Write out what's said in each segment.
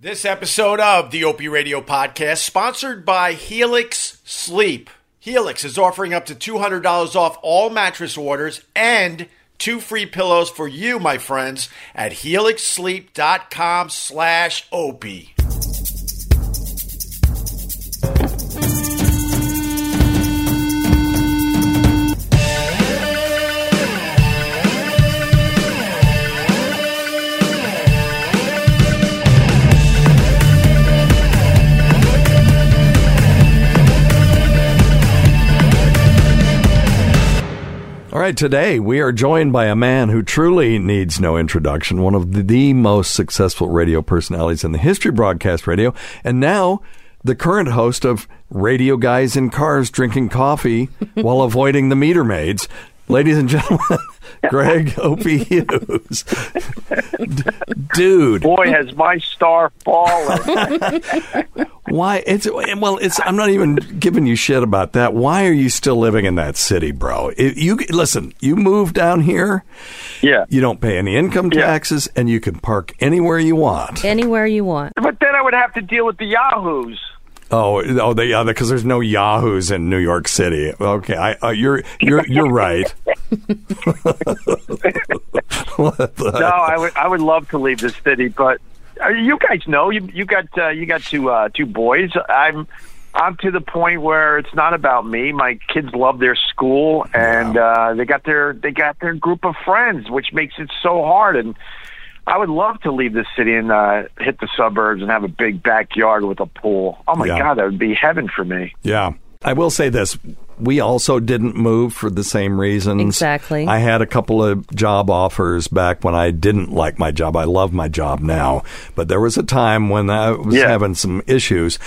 This episode of the Opie Radio Podcast, sponsored by Helix Sleep. Helix is offering up to $200 off all mattress orders and two free pillows for you, my friends, at helixsleep.com slash opie. Right, today we are joined by a man who truly needs no introduction, one of the, the most successful radio personalities in the history of broadcast radio, and now the current host of Radio Guys in Cars Drinking Coffee while avoiding the meter maids. Ladies and gentlemen, Gregg Opie Hughes. D- dude. Boy, has my star fallen. Why it's well it's I'm not even giving you shit about that. Why are you still living in that city, bro? If you listen, you moved down here. yeah. You don't pay any income Yeah. taxes and you can park anywhere you want. Anywhere you want. But then I would have to deal with the Yahoos. Oh, oh, they, yeah, because there's no Yahoos in New York City. Okay, I, uh, you're you're you're right. No, I would I would love to leave the city, but uh, you guys know you you got uh, you got two uh, two boys. I'm I'm to the point where it's not about me. My kids love their school, and uh, they got their they got their group of friends, which makes it so hard. And I would love to leave the city and uh, hit the suburbs and have a big backyard with a pool. Oh my Yeah. god, that would be heaven for me. Yeah. I will say this. We also didn't move for the same reasons. Exactly. I had a couple of job offers back when I didn't like my job. I love my job now. But there was a time when I was Yeah. having some issues.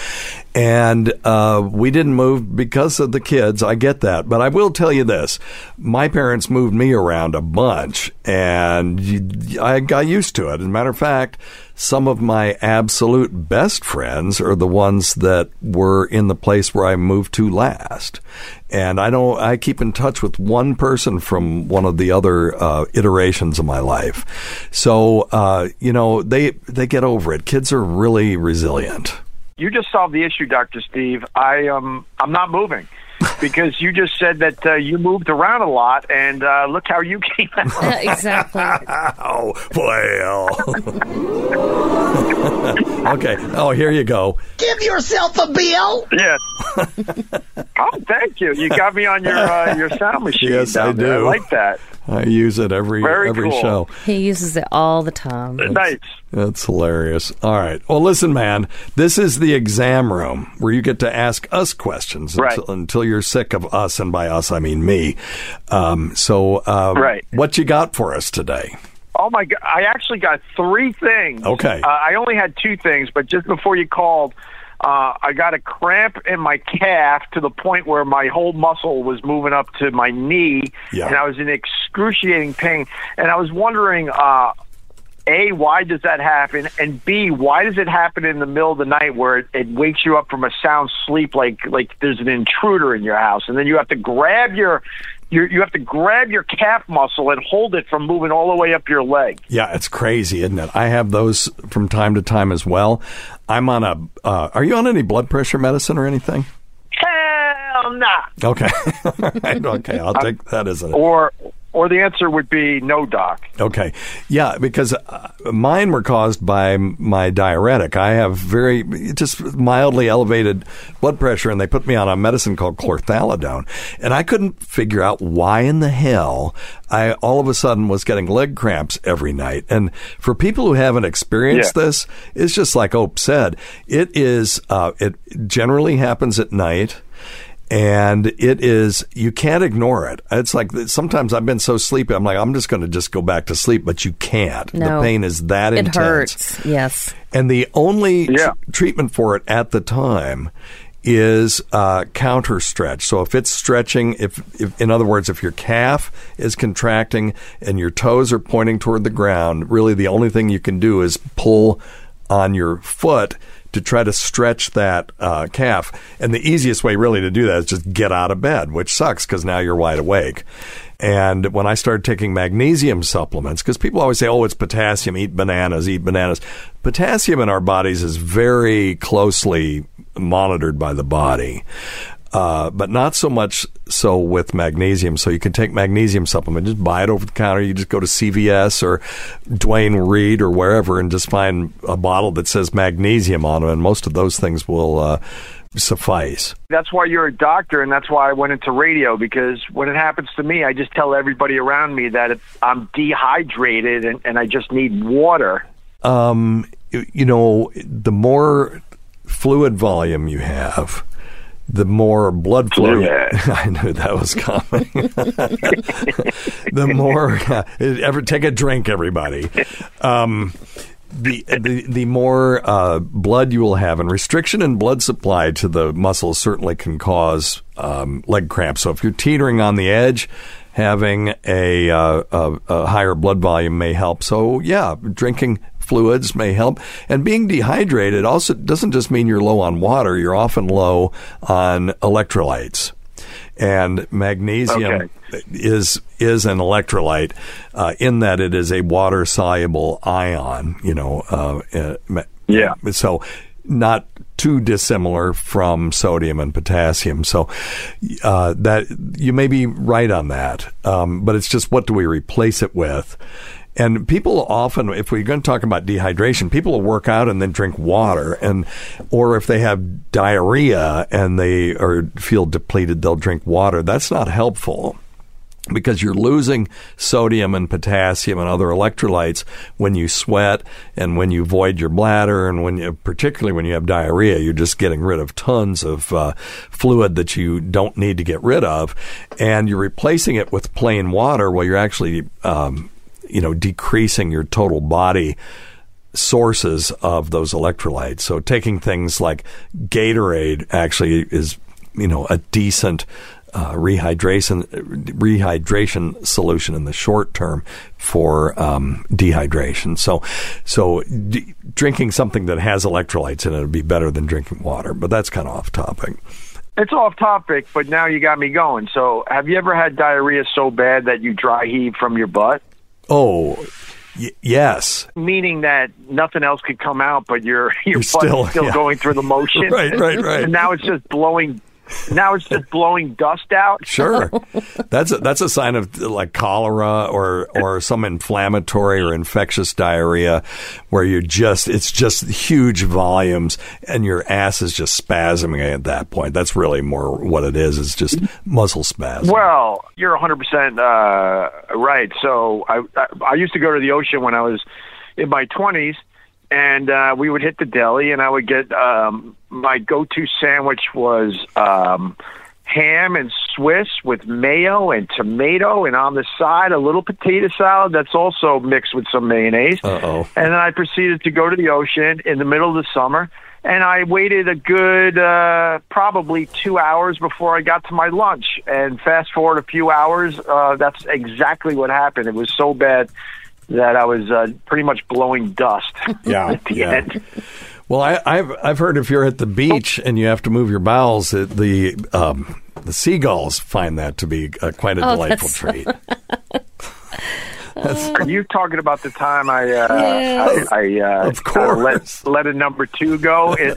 And uh, we didn't move because of the kids. I get that. But I will tell you this my parents moved me around a bunch, and I got used to it. As a matter of fact, some of my absolute best friends are the ones that were in the place where I moved to last. And I don't, I keep in touch with one person from one of the other uh, iterations of my life. So, uh, you know, they, they get over it. Kids are really resilient. you just solved the issue, Doctor Steve. I um I'm not moving because you just said that uh, you moved around a lot, and uh, look how you came out. exactly. Oh, well. okay. Oh, here you go. Give yourself a bill. yeah. oh, thank you. You got me on your uh, your sound machine. Yes, down I there. do. I like that. I use it every Very every cool. show. He uses it all the time. Nice. That's hilarious. All right. Well, listen, man. This is the exam room where you get to ask us questions Right. until, until you're sick of us, and by us I mean me. Um, so, um, Right. what you got for us today? Oh my god! I actually got three things. Okay. Uh, I only had two things, but just before you called, uh, I got a cramp in my calf to the point where my whole muscle was moving up to my knee, Yeah. and I was in excruciating pain. And I was wondering, uh, a, why does that happen? And B, why does it happen in the middle of the night where it, it wakes you up from a sound sleep, like like there's an intruder in your house, and then you have to grab your you you have to grab your calf muscle and hold it from moving all the way up your leg. Yeah, it's crazy, isn't it? I have those from time to time as well. I'm on a. Uh, are you on any blood pressure medicine or anything? Hell nah. Okay. Right. Okay. I'll take that as a. Or or the answer would be no, doc. Okay. Yeah, because uh, mine were caused by my diuretic. I have very, just mildly elevated blood pressure, and they put me on a medicine called chlorthalidone. And I couldn't figure out why in the hell I all of a sudden was getting leg cramps every night. And for people who haven't experienced Yeah. this, it's just like Ope said, it is, uh, it generally happens at night and it is you can't ignore it. It's like sometimes I've been so sleepy, I'm like I'm just going to just go back to sleep, but you can't. The pain is that It intense. It hurts. Yes. And the only tr- Yeah. treatment for it at the time is uh, counter stretch. So if it's stretching, if, if in other words, if your calf is contracting and your toes are pointing toward the ground, really the only thing you can do is pull on your foot to try to stretch that uh, calf. And the easiest way really to do that is just get out of bed, which sucks because now you're wide awake. and when I started taking magnesium supplements, because people always say, "Oh, it's potassium. Eat bananas. Eat bananas." Potassium in our bodies is very closely monitored by the body. Uh, but not so much so with magnesium. So you can take magnesium supplement, just buy it over the counter. You just go to CVS or Duane Reade or wherever and just find a bottle that says magnesium on it, and most of those things will uh, suffice. That's why you're a doctor, and that's why I went into radio because when it happens to me, I just tell everybody around me that I'm dehydrated and, and I just need water. Um, you know, the more fluid volume you have, the more blood flow. you- I knew that was coming. the more, ever take a drink, everybody. Um, the, the the more uh, blood you will have, and restriction in blood supply to the muscles certainly can cause um, leg cramps. So if you're teetering on the edge, having a, uh, a, a higher blood volume may help. So yeah, drinking fluids may help, and being dehydrated also doesn't just mean you're low on water. You're often low on electrolytes and magnesium Okay. is is an electrolyte uh, in that it is a water soluble ion. You know, uh, uh, Yeah. So not too dissimilar from sodium and potassium. So uh, that you may be right on that, um, but it's just what do we replace it with? And people often, if we're going to talk about dehydration, people will work out and then drink water, and or if they have diarrhea and they or feel depleted, they'll drink water. That's not helpful because you're losing sodium and potassium and other electrolytes when you sweat and when you void your bladder and when you, particularly when you have diarrhea, you're just getting rid of tons of uh, fluid that you don't need to get rid of, and you're replacing it with plain water. Well, you're actually um, you know decreasing your total body sources of those electrolytes. So taking things like Gatorade actually is you know a decent uh, rehydration rehydration solution in the short term for um, dehydration. So so d- drinking something that has electrolytes in it would be better than drinking water. But that's kind of off topic. It's off topic, but now you got me going. So, have you ever had diarrhea so bad that you dry heave from your butt? Oh. Y- yes, Meaning that nothing else could come out, but your your butt's still- still, yeah. going through the motion. Right, right, right. And now it's just blowing. Now it's just blowing dust out. Sure, that's a, that's a sign of like cholera or or some inflammatory or infectious diarrhea, where you just it's just huge volumes and your ass is just spasming at that point. That's really more what it is. It's just muscle spasm. Well, you're 100% uh, right. So I, I I used to go to the ocean when I was in my 20s, and uh, we would hit the deli, and I would get um, my go-to sandwich was um, ham and Swiss with mayo and tomato, and on the side a little potato salad that's also mixed with some mayonnaise. Uh-oh. And then I proceeded to go to the ocean in the middle of the summer. And I waited a good uh, probably two hours before I got to my lunch. And fast forward a few hours, uh, that's exactly what happened. It was so bad that I was uh, pretty much blowing dust Yeah, at the yeah. end. Well, I, I've I've heard if you're at the beach and you have to move your bowels, it, the um, the seagulls find that to be uh, quite a Oh, delightful that's- treat. Are you talking about the time I uh, Yes. I, I uh, Of uh, let course. let a number two go in,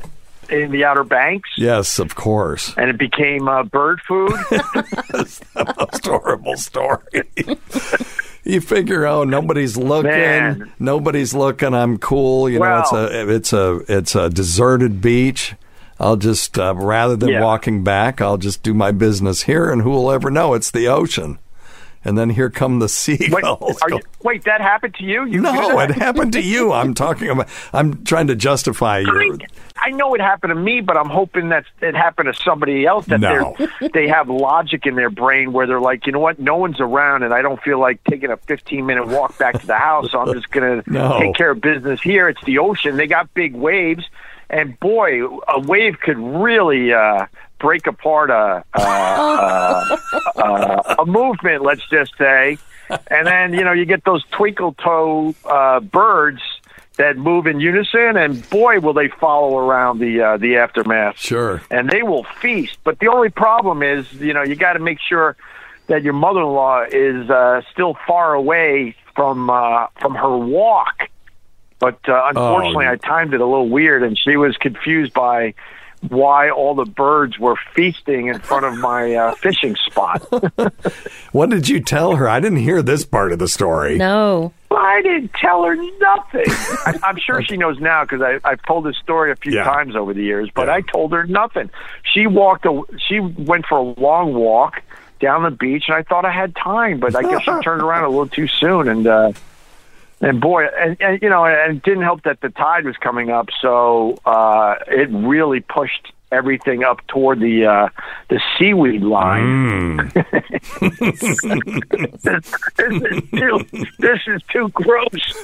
in the Outer Banks, yes, of course. and it became uh, bird food? That's the most horrible story. you figure, oh, nobody's looking. Man. Nobody's looking. I'm cool. You know, it's a it's a it's a deserted beach. I'll just uh, rather than Yeah. walking back, I'll just do my business here, and who will ever know? It's the ocean. And then here come the Wait, seagulls. Go- you, wait, that happened to you? You no, it happened to you. I'm talking about. I'm trying to justify I. I know it happened to me, but I'm hoping that it happened to somebody else. That No. they have logic in their brain where they're like, you know what, no one's around, and I don't feel like taking a 15 minute walk back to the house. So I'm just gonna No. take care of business here. It's the ocean. They got big waves, and boy, a wave could really. uh break apart a a, a, a, a movement, let's just say, and then you know you get those twinkle toe uh, birds that move in unison, and boy, will they follow around the uh, the aftermath. Sure. and they will feast. But the only problem is, you know, you got to make sure that your mother-in-law is uh, still far away from uh, from her walk. But uh, unfortunately, Oh. I timed it a little weird, and she was confused by why all the birds were feasting in front of my uh, fishing spot. What did you tell her? I didn't hear this part of the story. No. I didn't tell her nothing. I, I'm sure she knows now because I've told this story a few Yeah. times over the years. But Yeah. I told her nothing. She walked. A, she went for a long walk down the beach, and I thought I had time, but I guess she turned around a little too soon. And uh, and boy, and, and you know, and it didn't help that the tide was coming up, so uh, it really pushed everything up toward the uh, the seaweed line. Mm. this, is too, this is too gross.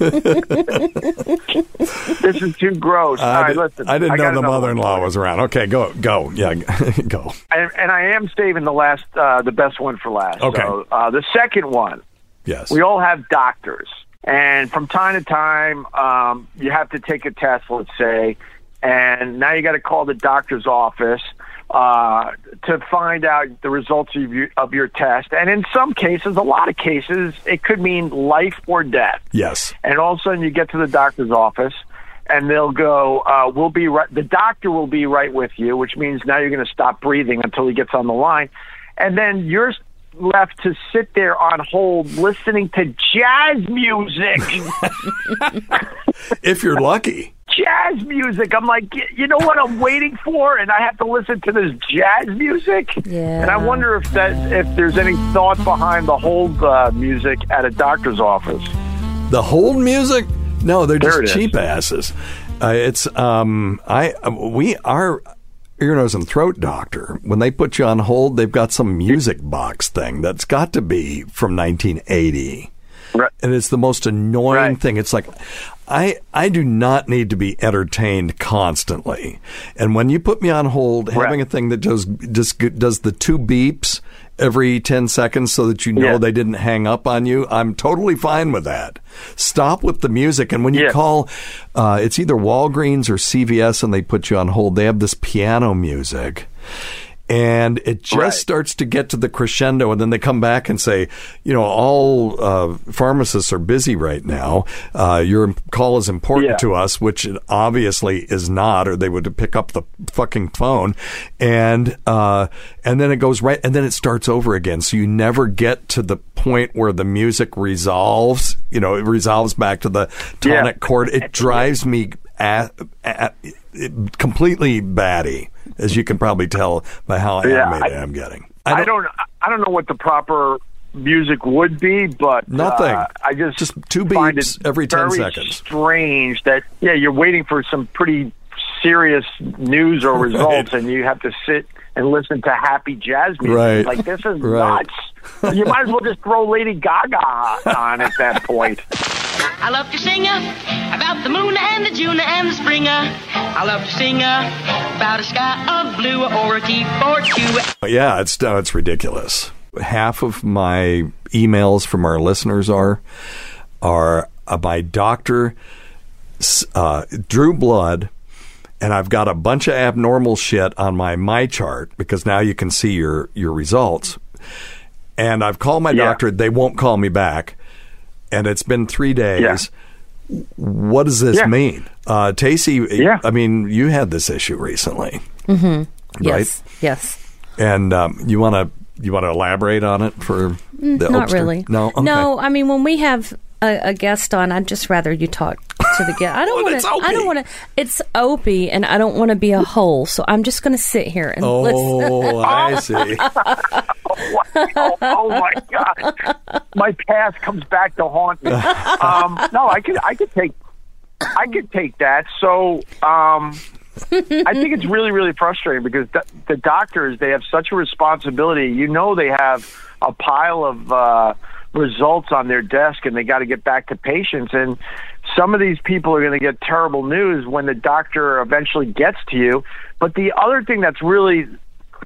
this is too gross. All I, right, listen. I didn't got know the mother-in-law was around. Okay, go, go, yeah, go. And, and I am saving the last, uh, the best one for last. Okay. So, uh, the second one. Yes. We all have doctors, and from time to time, um, you have to take a test. Let's say, and now you got to call the doctor's office uh, to find out the results of your, of your test. And in some cases, a lot of cases, it could mean life or death. yes. And all of a sudden, you get to the doctor's office, and they'll go, uh, "We'll be right." The doctor will be right with you, which means now you're going to stop breathing until he gets on the line, and then you're left to sit there on hold listening to jazz music. If you're lucky. jazz music. I'm like, you know what I'm waiting for, and I have to listen to this jazz music. Yeah. And I wonder if that if there's any thought behind the hold uh, music at a doctor's office. The hold music? No, they're There just it is. cheap asses. Uh, it's um, I we our ear, nose, and throat doctor. When they put you on hold, they've got some music box thing that's got to be from 1980. Right. and it's the most annoying Right. thing. It's like I I do not need to be entertained constantly, and when you put me on hold, having a thing that does just does the two beeps every ten seconds so that you know Yeah. they didn't hang up on you, I'm totally fine with that. Stop with the music, and when you Yeah. call, uh, it's either Walgreens or CVS, and they put you on hold. They have this piano music and it just Right. starts to get to the crescendo and then they come back and say you know all uh, pharmacists are busy right now uh, your call is important Yeah. to us which it obviously is not or they would pick up the fucking phone and uh, and then it goes right and then it starts over again so you never get to the point where the music resolves you know it resolves back to the Yeah. tonic chord it drives me at, it, completely batty, as you can probably tell by how Yeah, animated I- I, am getting. I don't, I don't know what the proper music would be, but Nothing. uh, I just Just two it every 10 very seconds. Strange that yeah, you're waiting for some pretty serious news or results, and you have to sit and listen to happy jazz music. Right. Like this is Right. nuts. You might as well just throw Lady Gaga on at that point. I love to sing about the moon and the June and the spring. I love to sing uh, about a sky of blue or a keyboard cue. Yeah, it's no, it's ridiculous. Half of my emails from our listeners are are uh, my doctor uh, drew blood, and I've got a bunch of abnormal shit on my my chart because now you can see your your results. And I've called my Yeah. doctor; they won't call me back, and it's been three days. What does this Yeah. mean, uh, Tacey? Yeah. I mean, you had this issue recently, right? Yes. Yes. And um, you want to you want to elaborate on it for the Mm, Not Oakster? really. No, okay. No, I mean when we have a, a guest on, I'd just rather you talk to the guest. I don't Well, want to. I don't want to. It's Opie, and I don't want to be a hole. So I'm just going to sit here and listen. Oh, I see. Oh, oh my god, my past comes back to haunt me. Um, no, I could, I could take, I could take that. So, um, I think it's really, really frustrating because the, the doctors they have such a responsibility. You know, they have a pile of uh, results on their desk, and they got to get back to patients. And some of these people are going to get terrible news when the doctor eventually gets to you. But the other thing that's really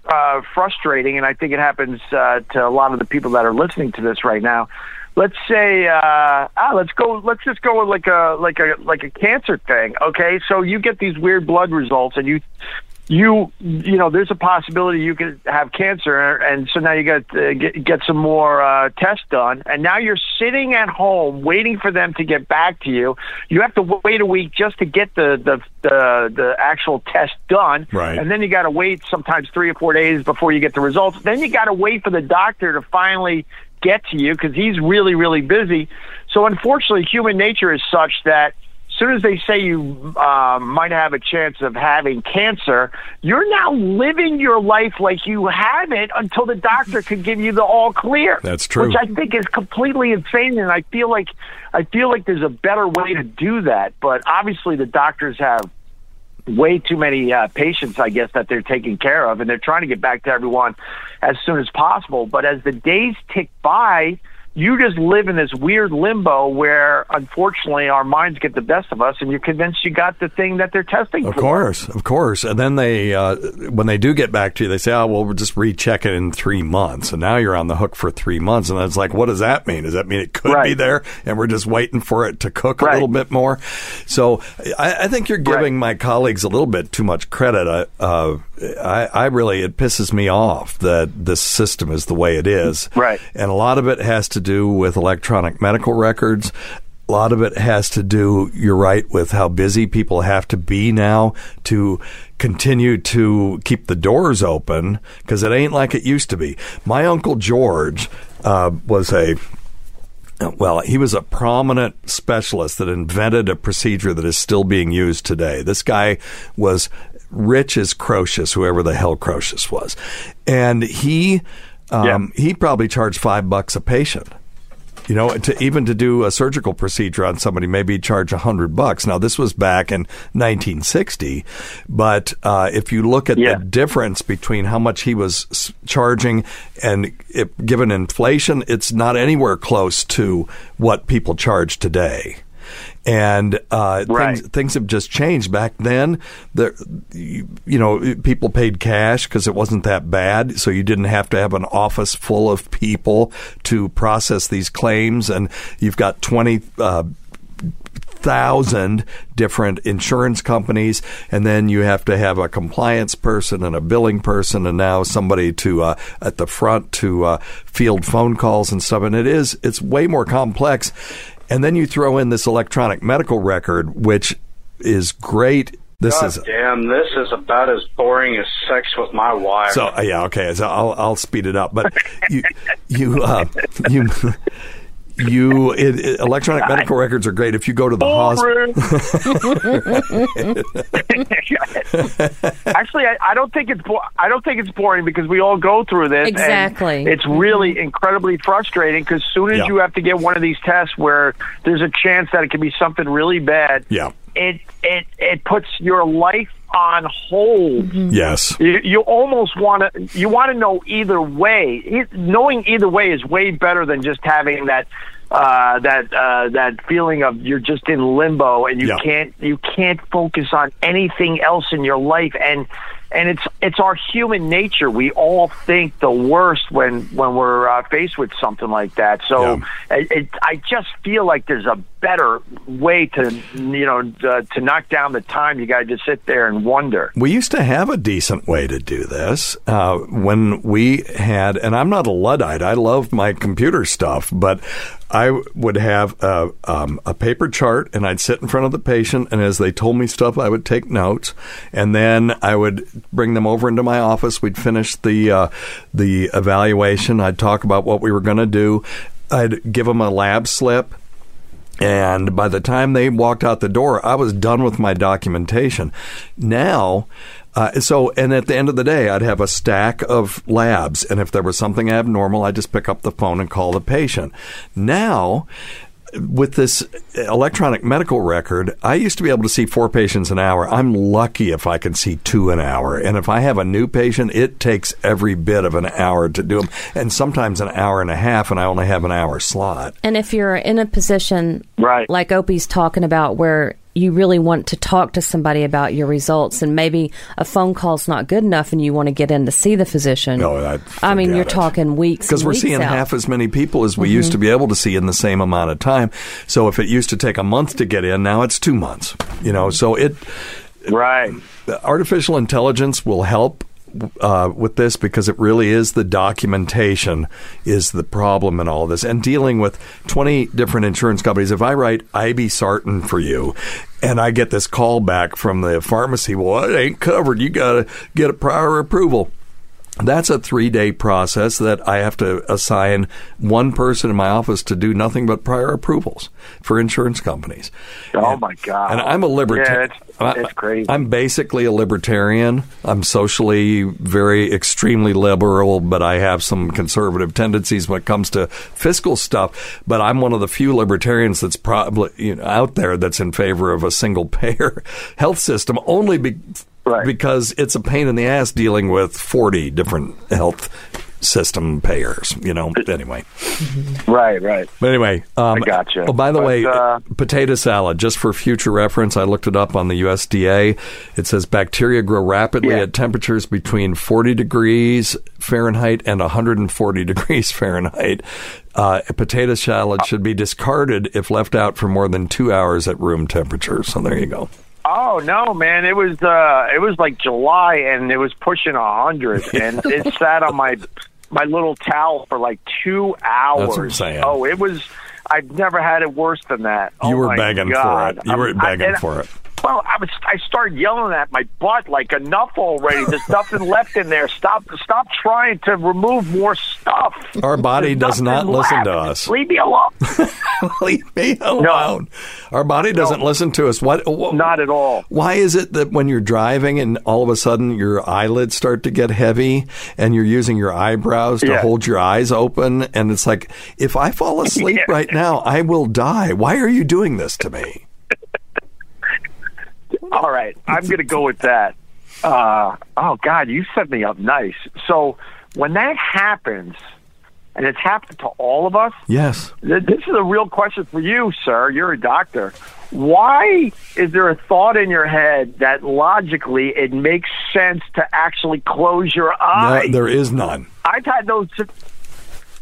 uh, frustrating, and I think it happens uh, to a lot of the people that are listening to this right now. Let's say, uh, ah, let's go. Let's just go with like a like a like a cancer thing. Okay, so you get these weird blood results, and you you you know there's a possibility you could have cancer and so now you got to get, get some more uh, tests done. And now you're sitting at home waiting for them to get back to you. You have to wait a week just to get the the the, the actual test done. Right. and then you got to wait sometimes 3 or 4 days before you get the results. Then you got to wait for the doctor to finally get to you cuz he's really really busy. So unfortunately human nature is such that soon as they say you uh, might have a chance of having cancer, you're now living your life like you have it until the doctor could give you the all clear. That's true. Which I think is completely insane, and I feel like I feel like there's a better way to do that. But obviously, the doctors have way too many uh, patients, I guess, that they're taking care of, and they're trying to get back to everyone as soon as possible. But as the days tick by, you just live in this weird limbo where, unfortunately, our minds get the best of us, and you're convinced you got the thing that they're testing Of for. course, of course. And then they, uh, when they do get back to you, they say, "Oh, well, we'll just recheck it in three months." And now you're on the hook for three months, and it's like, what does that mean? Does that mean it could be there, and we're just waiting for it to cook a little bit more? So I, I think you're giving my colleagues a little bit too much credit. I, uh, I, I really, it pisses me off that this system is the way it is. Right. And a lot of it has to do with electronic medical records. A lot of it has to do, you're right, with how busy people have to be now to continue to keep the doors open because it ain't like it used to be. My Uncle George uh, was a well, he was a prominent specialist that invented a procedure that is still being used today. This guy was rich as Croesus, whoever the hell Croesus was, and he um, he probably charged five bucks a patient. You know, to even to do a surgical procedure on somebody, maybe charge a hundred bucks. Now, this was back in 1960, but uh, if you look at Yeah. the difference between how much he was charging and it, given inflation, it's not anywhere close to what people charge today. And uh, Right. things, things have just changed. Back then, there, you, you know, people paid cash because it wasn't that bad, so you didn't have to have an office full of people to process these claims. And you've got twenty. Uh, thousand different insurance companies, and then you have to have a compliance person and a billing person, and now somebody to uh, at the front to uh, field phone calls and stuff. And it is it's way more complex. And then you throw in this electronic medical record, which is great. This God is damn, this is about as boring as sex with my wife. so yeah, okay. So I'll I'll speed it up, but you you uh, you. You it, it- electronic medical records are great. If you go to the hospital, Actually, I, I don't think it's bo- I don't think it's boring because we all go through this. and Exactly. it's really incredibly frustrating because soon as Yeah. you have to get one of these tests where there's a chance that it could be something really bad. Yeah. It it it puts your life on hold. yes, You, you almost want to you want to know either way. Knowing either way is way better than just having that uh, that uh, that feeling of you're just in limbo and you Yeah. can't you can't focus on anything else in your life and and it's it's our human nature. We all think the worst when when we're uh, faced with something like that. So Yeah. it, it, I just feel like there's a better way to you know uh, to knock down the time. You got to just sit there and wonder. We used to have a decent way to do this uh, when we had, and I'm not a Luddite. I love my computer stuff, but I would have a, um, a paper chart and I'd sit in front of the patient, and as they told me stuff, I would take notes, and then I would bring them over into my office. We'd finish the uh, the evaluation. I'd talk about what we were going to do. I'd give them a lab slip. And by the time they walked out the door, I was done with my documentation. Now, uh, so, and at the end of the day, I'd have a stack of labs. And if there was something abnormal, I'd just pick up the phone and call the patient. Now, with this electronic medical record, I used to be able to see four patients an hour. I'm lucky if I can see two an hour. And if I have a new patient, it takes every bit of an hour to do them, and sometimes an hour and a half, and I only have an hour slot. And if you're in a position Right. like Opie's talking about where you really want to talk to somebody about your results and maybe a phone call's not good enough and you want to get in to see the physician. No, I I mean, you're it. talking weeks because we're weeks seeing out. Mm-hmm. half as many people as we used to be able to see in the same amount of time. So if it used to take a month to get in, now it's two months. You know, so it Right. artificial intelligence will help uh, with this because it really is the documentation is the problem in all this. And dealing with 20 different insurance companies if i write irbesartan for you and i get this call back from the pharmacy well it ain't covered. You got to get a prior approval that's a three day process that I have to assign one person in my office to do nothing but prior approvals for insurance companies. Oh And- my God. And I'm a libertarian. Yeah, it's crazy. I'm basically a libertarian. I'm socially very extremely liberal, but I have some conservative tendencies when it comes to fiscal stuff. But I'm one of the few libertarians that's probably you know, out there that's in favor of a single payer health system only be, Right. because it's a pain in the ass dealing with 40 different health system payers, you know. Anyway. right, right. But anyway, um, I gotcha. Oh, by the But, way, uh, potato salad, just for future reference, I looked it up on the USDA. It says bacteria grow rapidly Yeah. at temperatures between 40 degrees Fahrenheit and 140 degrees Fahrenheit. Uh, potato salad should be discarded if left out for more than two hours at room temperature. So there you go. Oh no, man! It was uh, it was like July, and it was pushing a hundred, and it sat on my my little towel for like two hours. what I'm saying. Oh, it was. I've never had it worse than that. You oh, were begging God. for it. You were I- begging and- for it. Well, I was. I started yelling at my butt like enough already. There's nothing left in there. Stop! Stop trying to remove more stuff. Our body There's does not nothing listen to us. Leave me alone. Leave me alone. Our body doesn't listen to us. What? what Not at all. Why is it that when you're driving and all of a sudden your eyelids start to get heavy and you're using your eyebrows to Yeah. hold your eyes open? And it's like, if I fall asleep Yeah. right now, I will die. Why are you doing this to me? All right, I'm going to go with that. Uh, oh God, you set me up nice. So when that happens, and it's happened to all of us, Yes. th- this is a real question for you, sir. You're a doctor. Why is there a thought in your head that logically it makes sense to actually close your No, eyes? there is none. I've had those.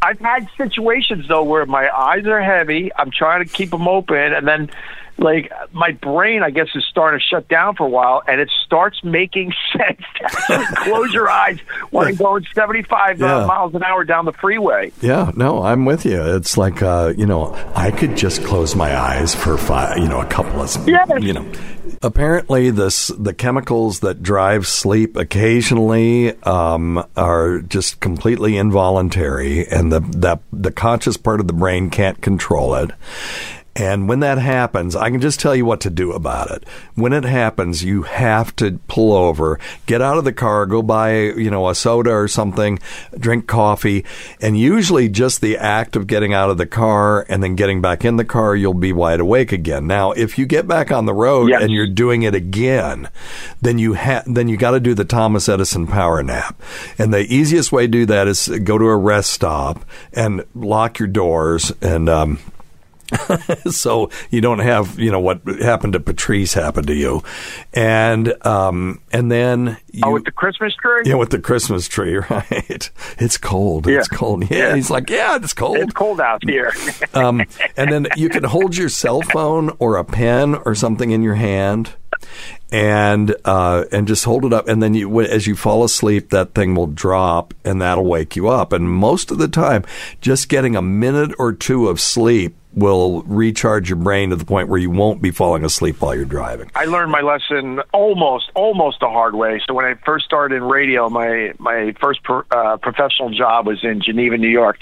I've had situations though where my eyes are heavy. I'm trying to keep them open, and then like my brain, I guess, is starting to shut down for a while, and it starts making sense to close your eyes when I'm going 75 uh, Yeah. miles an hour down the freeway. Yeah, no, I'm with you. It's like, uh, you know, I could just close my eyes for five, you know, a couple of, Yes. you know. Apparently, this the chemicals that drive sleep occasionally um, are just completely involuntary, and the that the conscious part of the brain can't control it. And when that happens, I can just tell you what to do about it. When it happens, you have to pull over, get out of the car, go buy, you know, a soda or something, drink coffee, and usually just the act of getting out of the car and then getting back in the car, you'll be wide awake again. Now, if you get back on the road Yes. and you're doing it again, then you ha- then you got to do the Thomas Edison power nap. And the easiest way to do that is go to a rest stop and lock your doors and um so you don't have you know what happened to Patrice happened to you, and um, and then you, oh, with the Christmas tree? yeah with the Christmas tree, right? It's cold. It's cold. Yeah, Yeah. he's like, yeah, it's cold. It's cold out here. um, and then you can hold your cell phone or a pen or something in your hand, and uh, and just hold it up, and then you, as you fall asleep, that thing will drop, and that'll wake you up. And most of the time, just getting a minute or two of sleep will recharge your brain to the point where you won't be falling asleep while you're driving. I learned my lesson almost almost the hard way. So when I first started in radio, my my first pro, uh, professional job was in Geneva, New York,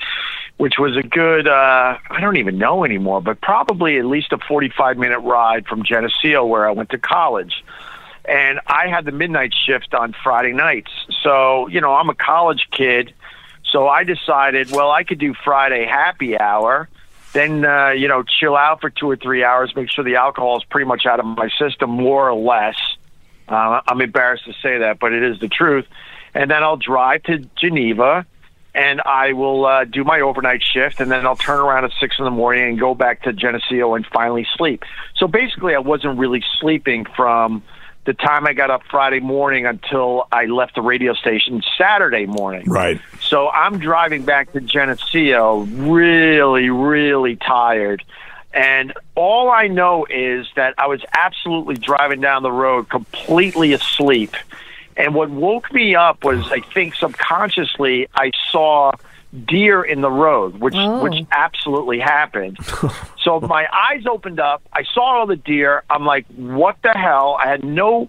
which was a good uh, I don't even know anymore, but probably at least a 45 minute ride from Geneseo where I went to college. And I had the midnight shift on Friday nights. So, you know, I'm a college kid. So I decided, well, I could do Friday happy hour then uh, you know chill out for two or three hours, make sure the alcohol is pretty much out of my system, more or less. Uh, I'm embarrassed to say that, but it is the truth. And then I'll drive to Geneva, and I will uh, do my overnight shift, and then I'll turn around at six in the morning and go back to Geneseo and finally sleep. So basically, I wasn't really sleeping from the time I got up Friday morning until I left the radio station Saturday morning. Right. So I'm driving back to Geneseo really, really tired. And all I know is that I was absolutely driving down the road completely asleep. And what woke me up was, I think subconsciously, I saw deer in the road, which Oh. which absolutely happened. so my eyes opened up. I saw all the deer. I'm like, what the hell? I had no.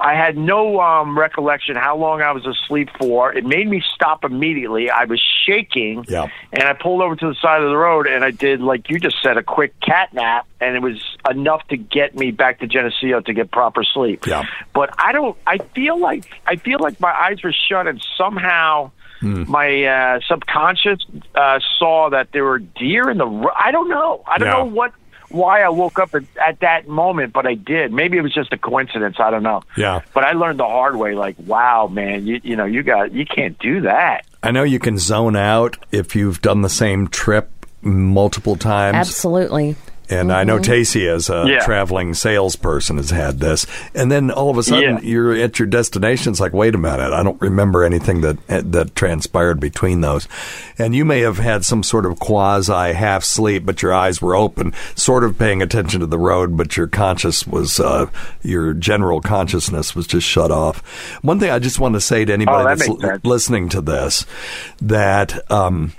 I had no um, recollection how long I was asleep for. It made me stop immediately. I was shaking, Yeah. and I pulled over to the side of the road, and I did, like you just said, a quick cat nap, and it was enough to get me back to Geneseo to get proper sleep. Yeah. But I don't. I feel like I feel like my eyes were shut, and somehow Hmm. my uh, subconscious uh, saw that there were deer in the. ro- I don't know. I don't Yeah. know what. Why I woke up at, at that moment, but I did. Maybe it was just a coincidence. I don't know. Yeah. But I learned the hard way. Like, wow, man, you you know, you got you can't do that. I know you can zone out if you've done the same trip multiple times. Absolutely. And I know Tacey, as a Yeah. traveling salesperson, has had this. And then all of a sudden, Yeah. you're at your destination. It's like, wait a minute, I don't remember anything that that transpired between those. And you may have had some sort of quasi half sleep, but your eyes were open, sort of paying attention to the road, but your conscious was, uh, your general consciousness was just shut off. One thing I just want to say to anybody Oh, that that's l- listening to this, that um,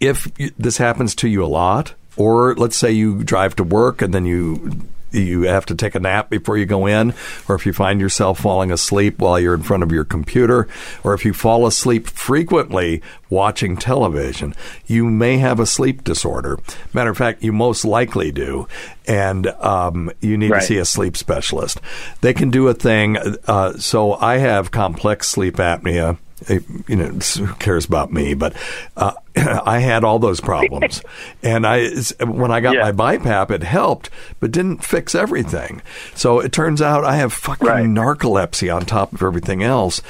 if you, this happens to you a lot, or let's say you drive to work and then you you have to take a nap before you go in, or if you find yourself falling asleep while you're in front of your computer, or if you fall asleep frequently watching television, you may have a sleep disorder. Matter of fact, you most likely do, and um, you need Right. to see a sleep specialist. They can do a thing. Uh, so I have complex sleep apnea. You know, who cares about me? But uh, I had all those problems, and I when I got Yeah. my BiPAP, it helped, but didn't fix everything. So it turns out I have fucking Right. narcolepsy on top of everything else.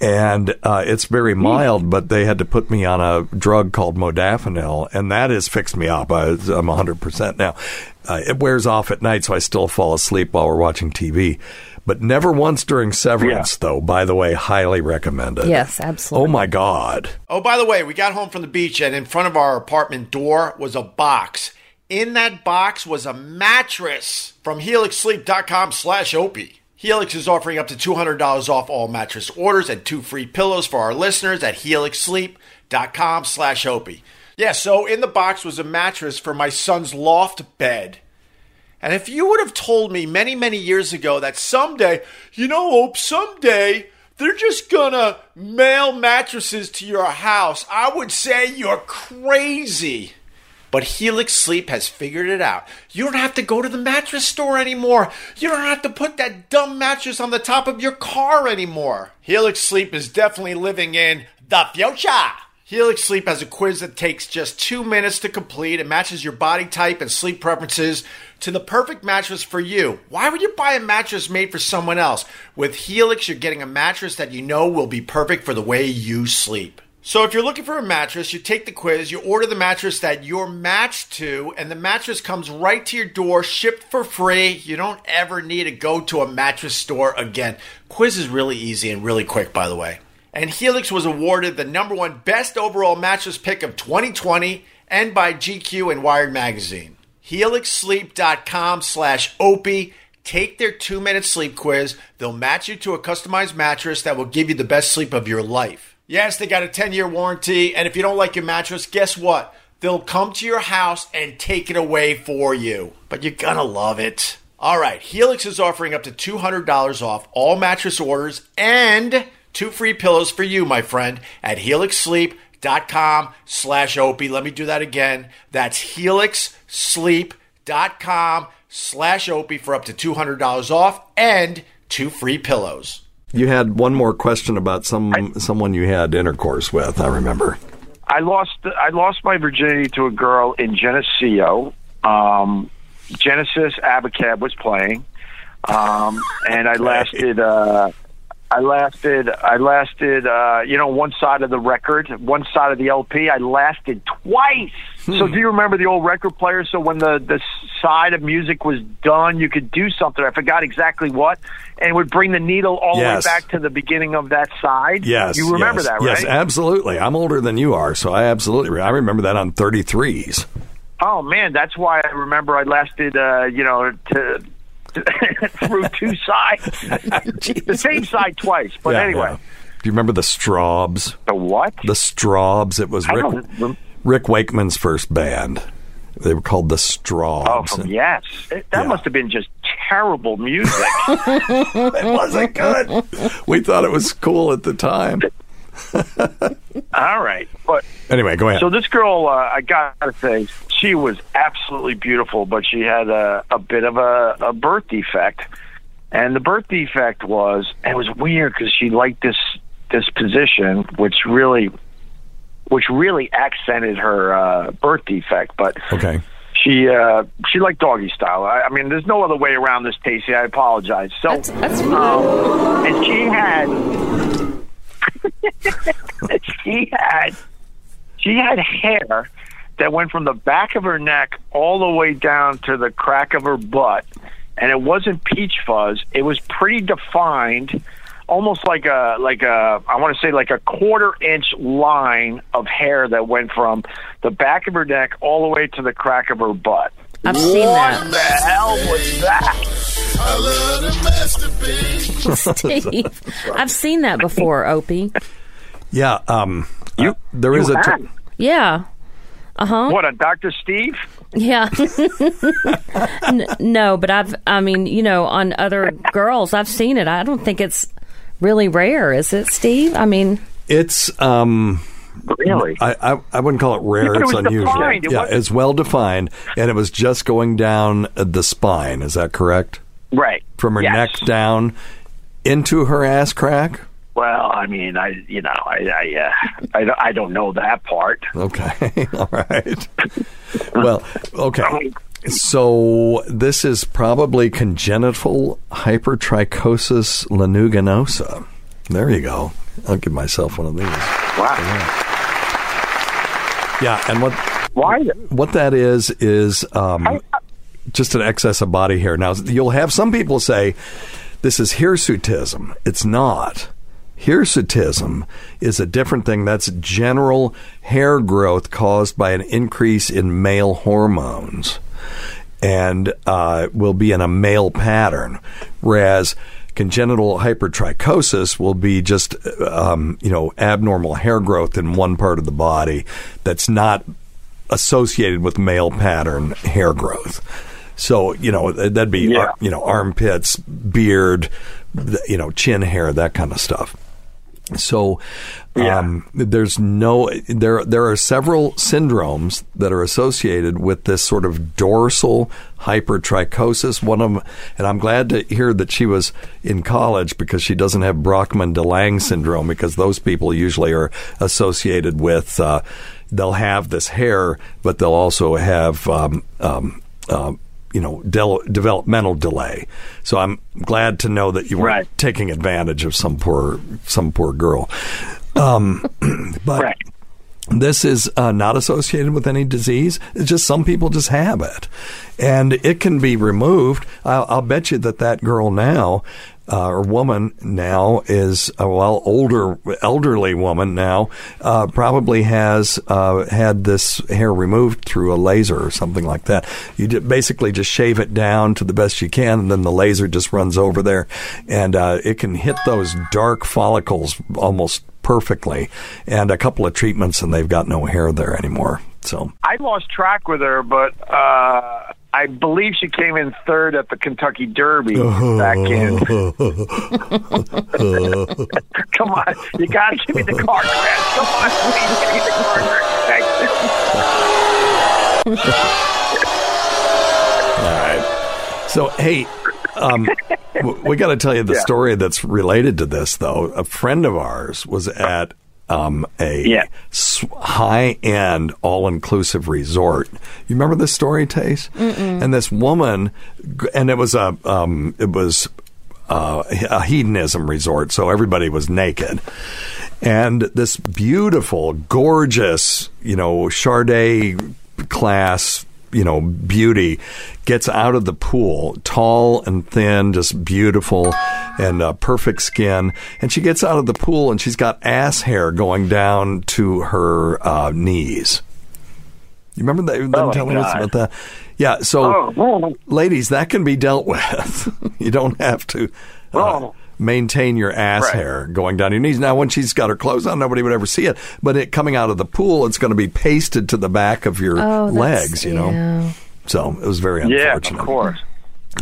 And uh, it's very mild, but they had to put me on a drug called modafinil, and that has fixed me up. I, I'm 100% now. Uh, it wears off at night, so I still fall asleep while we're watching TV. But never once during Severance, though. By the way, highly recommended. Yes, absolutely. Oh my God. Oh, by the way, we got home from the beach and in front of our apartment door was a box. In that box was a mattress from helixsleep.com slash opie. Helix is offering up to $200 off all mattress orders and two free pillows for our listeners at helixsleep.com slash opie. Yeah, so in the box was a mattress for my son's loft bed. And if you would have told me many, many years ago that someday, you know, Ope, someday they're just gonna mail mattresses to your house, I would say you're crazy. But Helix Sleep has figured it out. You don't have to go to the mattress store anymore. You don't have to put that dumb mattress on the top of your car anymore. Helix Sleep is definitely living in the future. Helix Sleep has a quiz that takes just two minutes to complete. It matches your body type and sleep preferences to the perfect mattress for you. Why would you buy a mattress made for someone else? With Helix, you're getting a mattress that you know will be perfect for the way you sleep. So if you're looking for a mattress, you take the quiz, you order the mattress that you're matched to, and the mattress comes right to your door, shipped for free. You don't ever need to go to a mattress store again. Quiz is really easy and really quick, by the way. And Helix was awarded the number one best overall mattress pick of 2020 and by GQ and Wired Magazine. HelixSleep.com slash Opie. Take their two minute sleep quiz. They'll match you to a customized mattress that will give you the best sleep of your life. Yes, they got a 10 year warranty. And if you don't like your mattress, guess what? They'll come to your house and take it away for you. But you're gonna love it. All right, Helix is offering up to $200 off all mattress orders and two free pillows for you, my friend, at helixsleep.com slash opie. Let me do that again. That's helixsleep.com slash opie for up to $200 off and two free pillows. You had one more question about some someone you had intercourse with. I remember. I lost I lost my virginity to a girl in Geneseo. Um, Genesis Abacab was playing, um, and I lasted. Uh, I lasted. I lasted. Uh, you know, one side of the record, one side of the LP. I lasted twice. So, do you remember the old record player? So, when the the side of music was done, you could do something. I forgot exactly what, and it would bring the needle all Yes. the way back to the beginning of that side. Yes, you remember yes, that, right? Yes, absolutely. I'm older than you are, so I absolutely. re- I remember that on 33s. Oh man, that's why I remember I lasted, uh, you know, to, through two sides, the same side twice. But Yeah, anyway, yeah. Do you remember the Strawbs? the what? The Strawbs. It was Rick, Rick Wakeman's first band. They were called the Oh, Strawbs. from yes, It- that Yeah. must have been just terrible music. It wasn't good. we thought it was cool at the time. All right, but Anyway, go ahead. So this girl, uh, I gotta say, she was absolutely beautiful, but she had a, a bit of a, a birth defect, and the birth defect was it was weird because she liked this this position, which really, which really accented her uh, birth defect, but. okay. She uh, she liked doggy style. I, I mean, there's no other way around this, Tacey. I apologize. So, That's, that's um, and she had she had she had hair that went from the back of her neck all the way down to the crack of her butt and it wasn't peach fuzz it was pretty defined almost like a like a I want to say like a quarter inch line of hair that went from the back of her neck all the way to the crack of her butt I've seen that. what the hell was that Steve. I've seen that before, Opie. Yeah. Um, You- uh, there you is a. Yeah. What a Dr. Steve Yeah. N- no, but I've, I mean, you know, on other girls, I've seen it. I don't think it's really rare, is it, Steve? I mean, it's. Um, really I, I I wouldn't call it rare. but it it's was unusual. defined. Yeah, wasn't- it's well defined, and it was just going down uh, the spine. Is that correct? right From her Yes. neck down into her ass crack. Well, I mean, I you know, I I, uh, I, don't- I don't know that part. Okay. All right. well, okay. So this is probably congenital hypertrichosis lanuginosa. There you go. I'll give myself one of these. Wow. Yeah, and what Why? what that is is um, just an excess of body hair. Now you'll have some people say this is hirsutism. It's not. Hirsutism is a different thing. That's general hair growth caused by an increase in male hormones, and uh, will be in a male pattern, whereas congenital hypertrichosis will be just um, you know abnormal hair growth in one part of the body that's not associated with male pattern hair growth. So you know that'd be Yeah. you know armpits, beard, you know chin hair, that kind of stuff. So um, there's no there there are several syndromes that are associated with this sort of dorsal hypertrichosis. One of them, and I'm glad to hear that she was in college because she doesn't have Brachmann-de Lange syndrome because those people usually are associated with uh, they'll have this hair, but they'll also have um, um, um, you know del- developmental delay. So I'm glad to know that you weren't Right. taking advantage of some poor some poor girl. Um, but Right. This is uh, not associated with any disease. It's just some people just have it, and it can be removed. I'll, I'll bet you that that girl now. Uh, or woman now is a well older elderly woman now uh, probably has uh, had this hair removed through a laser or something like that. You basically just shave it down to the best you can, and then the laser just runs over there, and uh, it can hit those dark follicles almost perfectly. And a couple of treatments, and they've got no hair there anymore. So I lost track with her, but uh, I believe she came in third at the Kentucky Derby back in. Come on, you got to give me the car crash. Come on, please give me the car crash. All right. So, hey, um, we got to tell you the Yeah. story that's related to this, though. A friend of ours was at um, a Yeah. high-end, all-inclusive resort. You remember this story, Tace? And this woman, and it was a, um, it was uh, a hedonism resort, so everybody was naked. And this beautiful, gorgeous, you know, Chardet class, you know, beauty gets out of the pool, tall and thin, just beautiful and uh, perfect skin. And she gets out of the pool and she's got ass hair going down to her uh, knees. You remember that, them Oh, telling us God. about that? Yeah. So, Oh, ladies, that can be dealt with. you don't have to uh, Oh. Maintain your ass Right. hair going down your knees. Now, when she's got her clothes on, nobody would ever see it. But it coming out of the pool, it's going to be pasted to the back of your Oh, legs. You know. yeah. So it was very unfortunate. yeah, of course.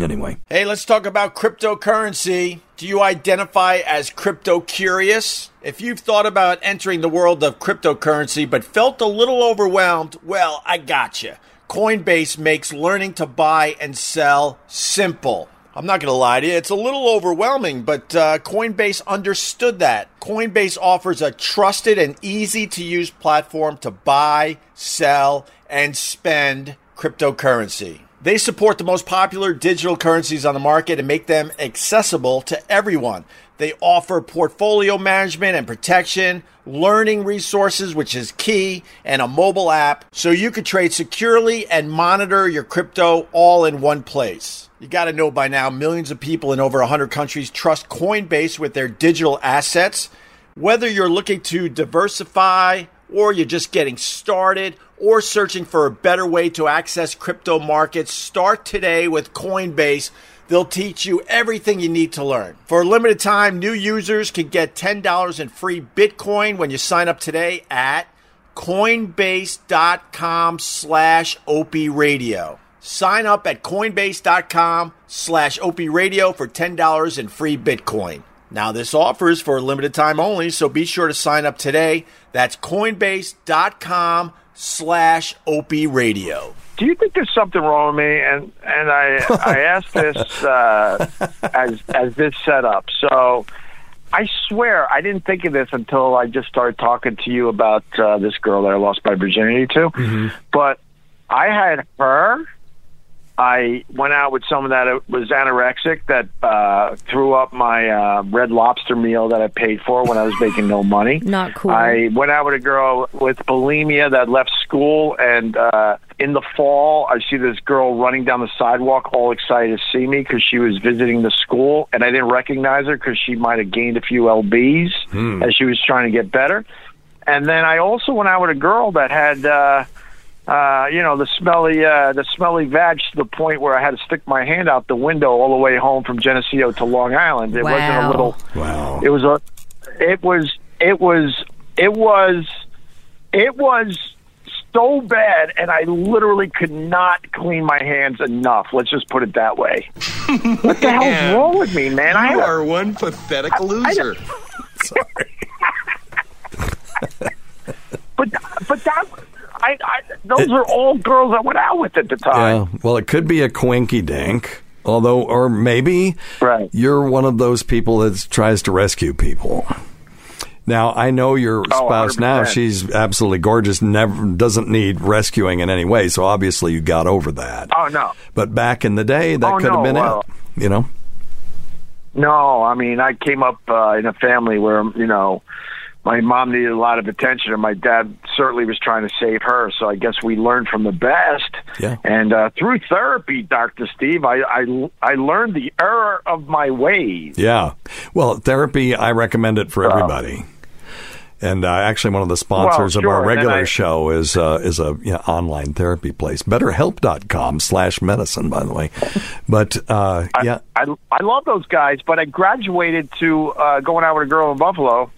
Anyway, Hey, let's talk about cryptocurrency. Do you identify as crypto curious? If you've thought about entering the world of cryptocurrency but felt a little overwhelmed, well, I gotcha. Coinbase makes learning to buy and sell simple. I'm not going to lie to you, it's a little overwhelming, but uh, Coinbase understood that. Coinbase offers a trusted and easy to use platform to buy, sell, and spend cryptocurrency. They support the most popular digital currencies on the market and make them accessible to everyone. They offer portfolio management and protection, learning resources, which is key, and a mobile app so you can trade securely and monitor your crypto all in one place. You got to know by now, millions of people in over 100 countries trust Coinbase with their digital assets. Whether you're looking to diversify or you're just getting started or searching for a better way to access crypto markets, start today with Coinbase. They'll teach you everything you need to learn. For a limited time, new users can get $10 in free Bitcoin when you sign up today at coinbase.com slash radio. Sign up at coinbase.com slash radio for $10 in free Bitcoin. Now, this offer is for a limited time only, so be sure to sign up today. That's coinbase.com slash radio. Do you think there's something wrong with me? And and I I asked this uh, as as this setup. So I swear I didn't think of this until I just started talking to you about uh, this girl that I lost my virginity to. But I had her. I went out with someone that was anorexic that uh, threw up my uh, red lobster meal that I paid for when I was making no money. Not cool. I went out with a girl with bulimia that left school, and uh, in the fall, I see this girl running down the sidewalk, all excited to see me because she was visiting the school, and I didn't recognize her because she might have gained a few lbs as she was trying to get better. And then I also went out with a girl that had. Uh, uh, you know, the smelly, uh, the smelly vag to the point where I had to stick my hand out the window all the way home from Geneseo to Long Island. It wasn't a little. wow. It was a. It was. It was. It was. It was so bad, and I literally could not clean my hands enough. Let's just put it that way. what the hell's wrong with me, man? I You had a- are one pathetic loser. but but that. I, I, those are all girls I went out with at the time. Yeah. Well, it could be a quinky dink. Although, or maybe Right. you're one of those people that tries to rescue people. Now, I know your Oh, spouse now. 100%. She's absolutely gorgeous, never doesn't need rescuing in any way. So obviously you got over that. Oh no. But back in the day, that Oh, could have been well- it. You know? No, I mean, I came up uh, in a family where, you know, my mom needed a lot of attention, and my dad certainly was trying to save her. So I guess we learned from the best. Yeah. And uh, through therapy, Doctor Steve, I, I I learned the error of my ways. Yeah. Well, therapy, I recommend it for everybody. And uh, actually, one of the sponsors Well, of our sure, and then regular I- show is uh, is a you know, online therapy place. BetterHelp.com slash medicine, by the way. But uh, yeah, I I love those guys, but I graduated to uh, going out with a girl in Buffalo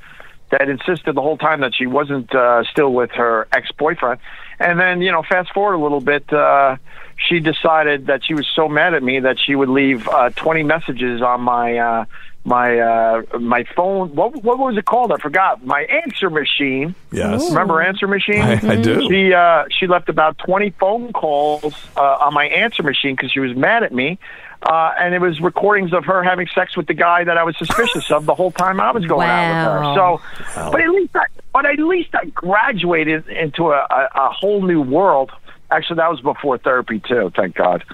that insisted the whole time that she wasn't uh, still with her ex boyfriend, and then you know, fast forward a little bit, uh, she decided that she was so mad at me that she would leave uh, twenty messages on my. Uh, my uh my phone what what was it called i forgot my answer machine Yes. Ooh. remember answer machine I, I do. she uh, she left about twenty phone calls uh, on my answer machine because she was mad at me, uh, and it was recordings of her having sex with the guy that I was suspicious of the whole time I was going out with her. So, but at least I, but at least I graduated into a, a, a whole new world. Actually, that was before therapy too. Thank God.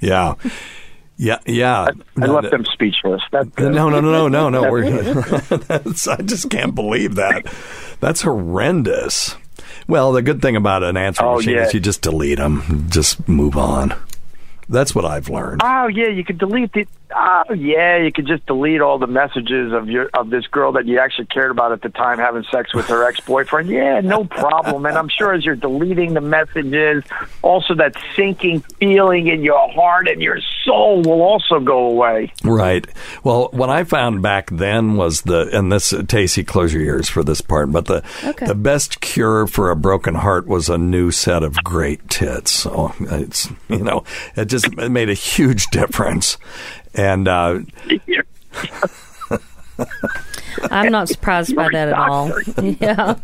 Yeah. Yeah, yeah. I left them speechless. That's No, no, no, no, no, no. We're, that's, I just can't believe that. That's horrendous. Well, the good thing about an answer Oh, machine yeah. is you just delete them, just move on. That's what I've learned. Oh yeah, you could delete the Oh yeah, you could just delete all the messages of your of this girl that you actually cared about at the time having sex with her ex boyfriend. Yeah, no problem. and I'm sure as you're deleting the messages, also that sinking feeling in your heart and your soul will also go away. Right. Well, what I found back then was the, and this, Tacey, close your ears for this part, but the Okay. the best cure for a broken heart was a new set of great tits. So it's, you know, it just it made a huge difference. And uh, I'm not surprised by that at all. Yeah.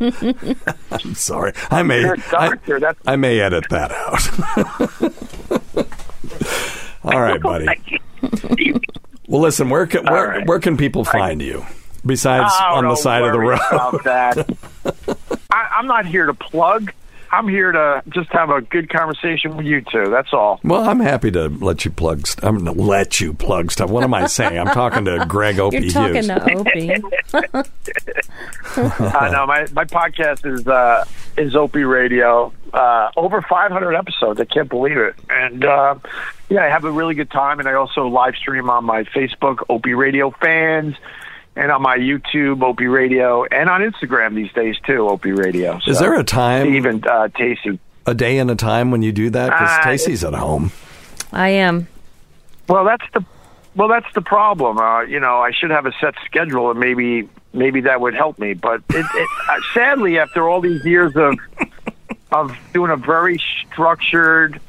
I'm sorry, I may, doctor, I, that's- I may edit that out. All right, buddy. Well, listen, where can where, right. where can people find you besides on the side of the road? About that. I, I'm not here to plug. I'm here to just have a good conversation with you two. That's all. Well, I'm happy to let you plug. St- I'm going to let you plug stuff. What am I saying? I'm talking to Gregg Opie You're talking Hughes. to Opie. I know my my podcast is uh, is Opie Radio. Uh, over 500 episodes. I can't believe it. And uh, yeah, I have a really good time. And I also live stream on my Facebook, Opie Radio fans, and on my YouTube, Opie Radio, and on Instagram these days too, Opie Radio. Is there a time, even uh, Tacey? a day and a time when you do that? Because Uh, Stacey's at home. I am. Well, that's the well, that's the problem. Uh, you know, I should have a set schedule, and maybe maybe that would help me. But it, it, uh, sadly, after all these years of of doing a very structured,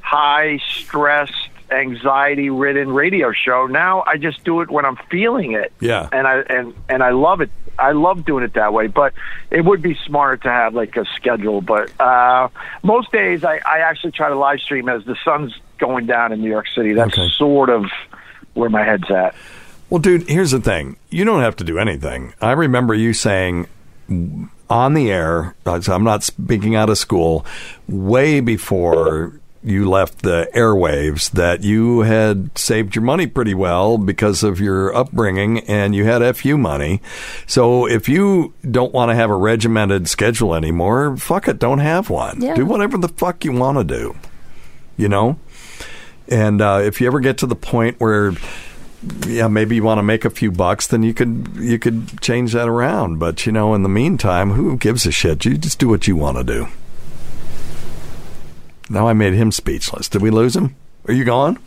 high stressed, anxiety ridden radio show, now I just do it when I'm feeling it. Yeah. and I and and I love it. I love doing it that way, but it would be smarter to have like a schedule. But uh, most days, I, I actually try to live stream as the sun's going down in New York City. That's Okay. sort of where my head's at. Well, dude, here's the thing. You don't have to do anything. I remember you saying on the air, so I'm not speaking out of school, way before you left the airwaves that you had saved your money pretty well because of your upbringing and you had FU money. So if you don't want to have a regimented schedule anymore, fuck it, don't have one. Yeah. Do whatever the fuck you want to do. You know? And uh, if you ever get to the point where yeah, maybe you want to make a few bucks, then you could you could change that around. But you know, in the meantime, who gives a shit? You just do what you want to do. Now I made him speechless. Did we lose him? Are you gone?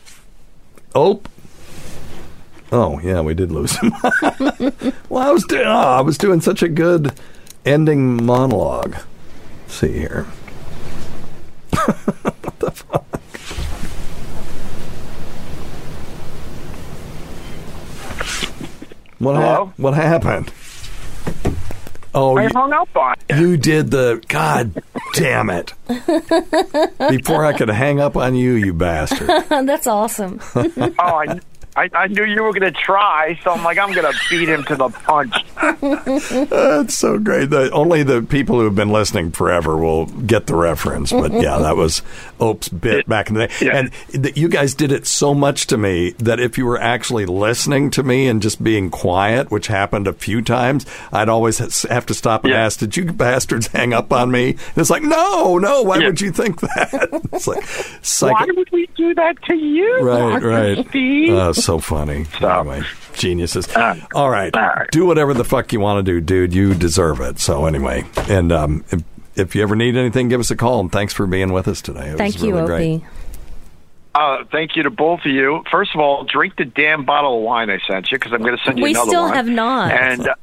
Oh. Oh yeah, we did lose him. well, I was doing oh, ah, I was doing such a good ending monologue. Let's see here. what the fuck? What, hap- what happened? Oh, I you, hung up on. you did the. God damn it. Before I could hang up on you, you bastard. That's awesome. Oh, I, I, I knew you were going to try, so I'm like, I'm going to beat him to the punch. That's so great. The, only the people who have been listening forever will get the reference. But yeah, that was Ope's bit back in the day. Yeah. And th- you guys did it so much to me that if you were actually listening to me and just being quiet, which happened a few times, I'd always have to stop and Yeah. ask, "Did you bastards hang up on me?" And it's like, "No, no. Why Yeah. would you think that?" it's like, psycho- Why would we do that to you? Right, Dr. right. Steve? Oh, so funny. So- Anyway, geniuses. Uh, all right. all right. Do whatever the fuck you want to do, dude. You deserve it. So anyway, and um, if, if you ever need anything, give us a call. And thanks for being with us today. It Thank was you, really great. Opie. Uh, thank you to both of you. First of all, drink the damn bottle of wine I sent you because I'm going to send you We another still one. have not. And uh,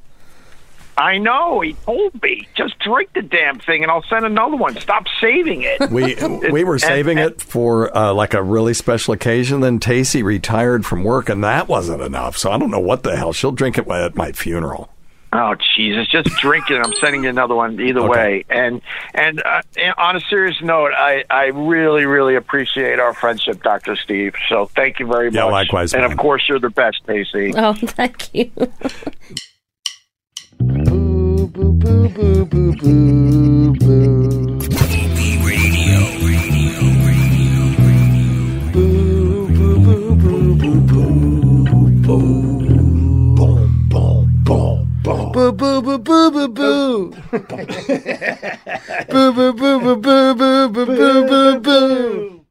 I know he told me just drink the damn thing, and I'll send another one. Stop saving it. We we were saving and- it for uh, like a really special occasion. Then Tacey retired from work, and that wasn't enough. So I don't know what the hell. She'll drink it at my funeral. Oh Jesus! Just drink it. I'm sending you another one either Okay. way. And and uh, and on a serious note, I I really really appreciate our friendship, Doctor Steve. So thank you very much. Yeah, likewise, And man. of course, you're the best, Tacey. Oh, thank you. Boo boo boo boo boo boo. Boo KB Radio, radio, radio, radio. Boo, boo, boo, boo, boo, boo, boo. Boom, boom, boom, boom. Boo, boo, boo, boo, boo, boo. Boo, boo boo boo boo boo boo boo boo boo.